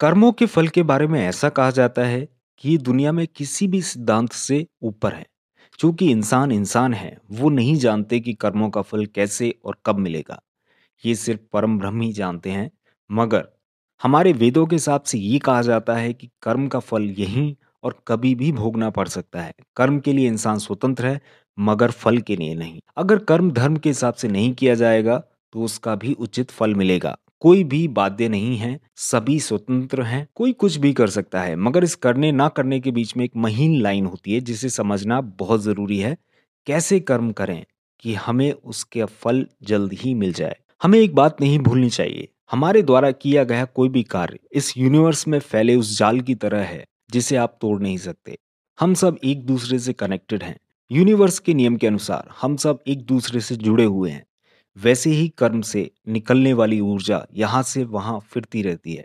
कर्मों के फल के बारे में ऐसा कहा जाता है कि ये दुनिया में किसी भी सिद्धांत से ऊपर है। चूँकि इंसान इंसान है, वो नहीं जानते कि कर्मों का फल कैसे और कब मिलेगा। ये सिर्फ़ परम ब्रह्म ही जानते हैं। मगर हमारे वेदों के हिसाब से ये कहा जाता है कि कर्म का फल यहीं और कभी भी भोगना पड़ सकता है। कर्म के लिए इंसान स्वतंत्र है, मगर फल के लिए नहीं। अगर कर्म धर्म के हिसाब से नहीं किया जाएगा तो उसका भी उचित फल मिलेगा। कोई भी बाध्य नहीं है, सभी स्वतंत्र हैं, कोई कुछ भी कर सकता है, मगर इस करने ना करने के बीच में एक महीन लाइन होती है, जिसे समझना बहुत ज़रूरी है। कैसे कर्म करें कि हमें उसके फल जल्द ही मिल जाए? हमें एक बात नहीं भूलनी चाहिए, हमारे द्वारा किया गया कोई भी कार्य इस यूनिवर्स में फैले उस जाल की तरह है, जिसे आप तोड़ नहीं सकते। हम सब एक दूसरे से कनेक्टेड हैं, यूनिवर्स के नियम के अनुसार हम सब एक दूसरे से जुड़े हुए हैं। वैसे ही कर्म से निकलने वाली ऊर्जा यहाँ से वहाँ फिरती रहती है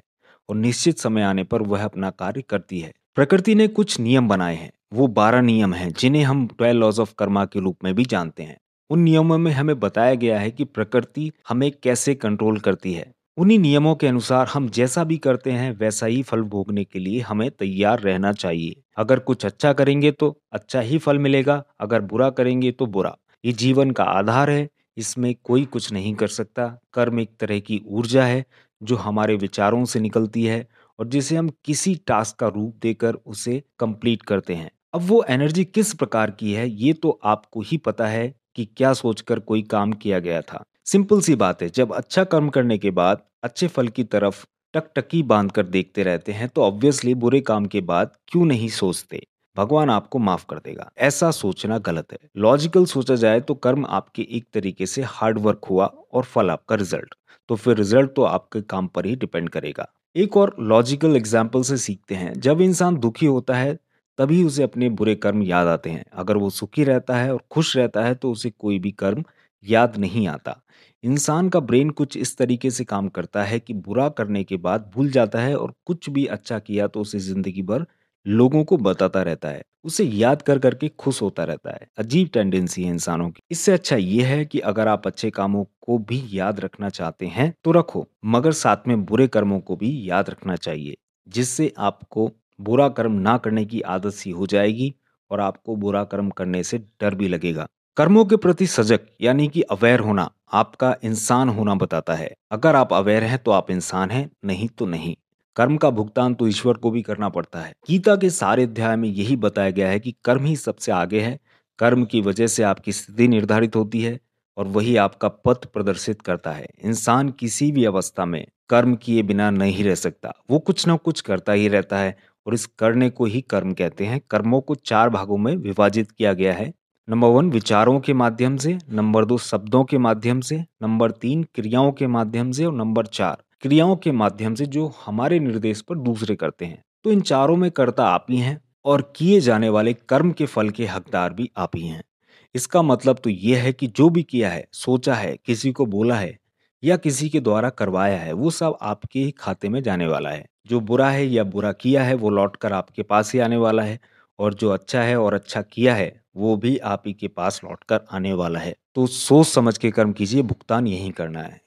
और निश्चित समय आने पर वह अपना कार्य करती है। प्रकृति ने कुछ नियम बनाए हैं। वो बारह नियम हैं, जिन्हें हम ट्वेल्व लॉज ऑफ़ कर्मा के रूप में भी जानते हैं। उन नियमों में हमें बताया गया है कि प्रकृति हमें कैसे कंट्रोल करती है। उन्हीं नियमों के अनुसार हम जैसा भी करते हैं, वैसा ही फल भोगने के लिए हमें तैयार रहना चाहिए। अगर कुछ अच्छा करेंगे तो अच्छा ही फल मिलेगा, अगर बुरा करेंगे तो बुरा। ये जीवन का आधार है इसमें कोई कुछ नहीं कर सकता। कर्म एक तरह की ऊर्जा है, जो हमारे विचारों से निकलती है और जिसे हम किसी टास्क का रूप देकर उसे कंप्लीट करते हैं। अब वो एनर्जी किस प्रकार की है, ये तो आपको ही पता है कि क्या सोचकर कोई काम किया गया था। सिंपल सी बात है, जब अच्छा कर्म करने के बाद अच्छे फल की तरफ़ टकटकी बाँध कर देखते रहते हैं तो ऑब्वियसली बुरे काम के बाद क्यों नहीं सोचते? भगवान आपको माफ़ कर देगा। ऐसा सोचना गलत है। लॉजिकल सोचा जाए तो कर्म आपके एक तरीके से हार्ड वर्क हुआ और फल आपका रिज़ल्ट तो फिर रिज़ल्ट तो आपके काम पर ही डिपेंड करेगा। एक और लॉजिकल एग्ज़ाम्पल से सीखते हैं। जब इंसान दुखी होता है, तभी उसे अपने बुरे कर्म याद आते हैं। अगर वो सुखी रहता है और खुश रहता है तो उसे कोई भी कर्म याद नहीं आता। इंसान का ब्रेन कुछ इस तरीके से काम करता है कि बुरा करने के बाद भूल जाता है और कुछ भी अच्छा किया तो उसे ज़िंदगी भर लोगों को बताता रहता है, उसे याद कर करके खुश होता रहता है। अजीब टेंडेंसी है इंसानों की। इससे अच्छा ये है कि अगर आप अच्छे कामों को भी याद रखना चाहते हैं तो रखो, मगर साथ में बुरे कर्मों को भी याद रखना चाहिए, जिससे आपको बुरा कर्म ना करने की आदत सी हो जाएगी और आपको बुरा कर्म करने से डर भी लगेगा। कर्मों के प्रति सजग, यानी कि अवेयर होना, आपका इंसान होना बताता है। अगर आप अवेयर हैं तो आप इंसान हैं, नहीं तो नहीं। कर्म का भुगतान तो ईश्वर को भी करना पड़ता है। गीता के सारे अध्याय में यही बताया गया है कि कर्म ही सबसे आगे है। कर्म की वजह से आपकी स्थिति निर्धारित होती है और वही आपका पथ प्रदर्शित करता है। इंसान किसी भी अवस्था में कर्म किए बिना नहीं रह सकता। वो कुछ ना कुछ करता ही रहता है और इस करने को ही कर्म कहते हैं। कर्मों को चार भागों में विभाजित किया गया है। नंबर वन, विचारों के माध्यम से। नंबर दो, शब्दों के माध्यम से। नंबर तीन, क्रियाओं के माध्यम से। और नंबर चार क्रियाओं के माध्यम से जो हमारे निर्देश पर दूसरे करते हैं। तो इन चारों में कर्ता आप ही हैं और किए जाने वाले कर्म के फल के हकदार भी आप ही हैं। इसका मतलब तो यह है कि जो भी किया है, सोचा है, किसी को बोला है या किसी के द्वारा करवाया है, वो सब आपके ही खाते में जाने वाला है। जो बुरा है या बुरा किया है, वो लौट कर आपके पास ही आने वाला है और जो अच्छा है और अच्छा किया है, वो भी आप ही के पास लौट कर आने वाला है। तो सोच समझ के कर्म कीजिए, भुगतान यही करना है।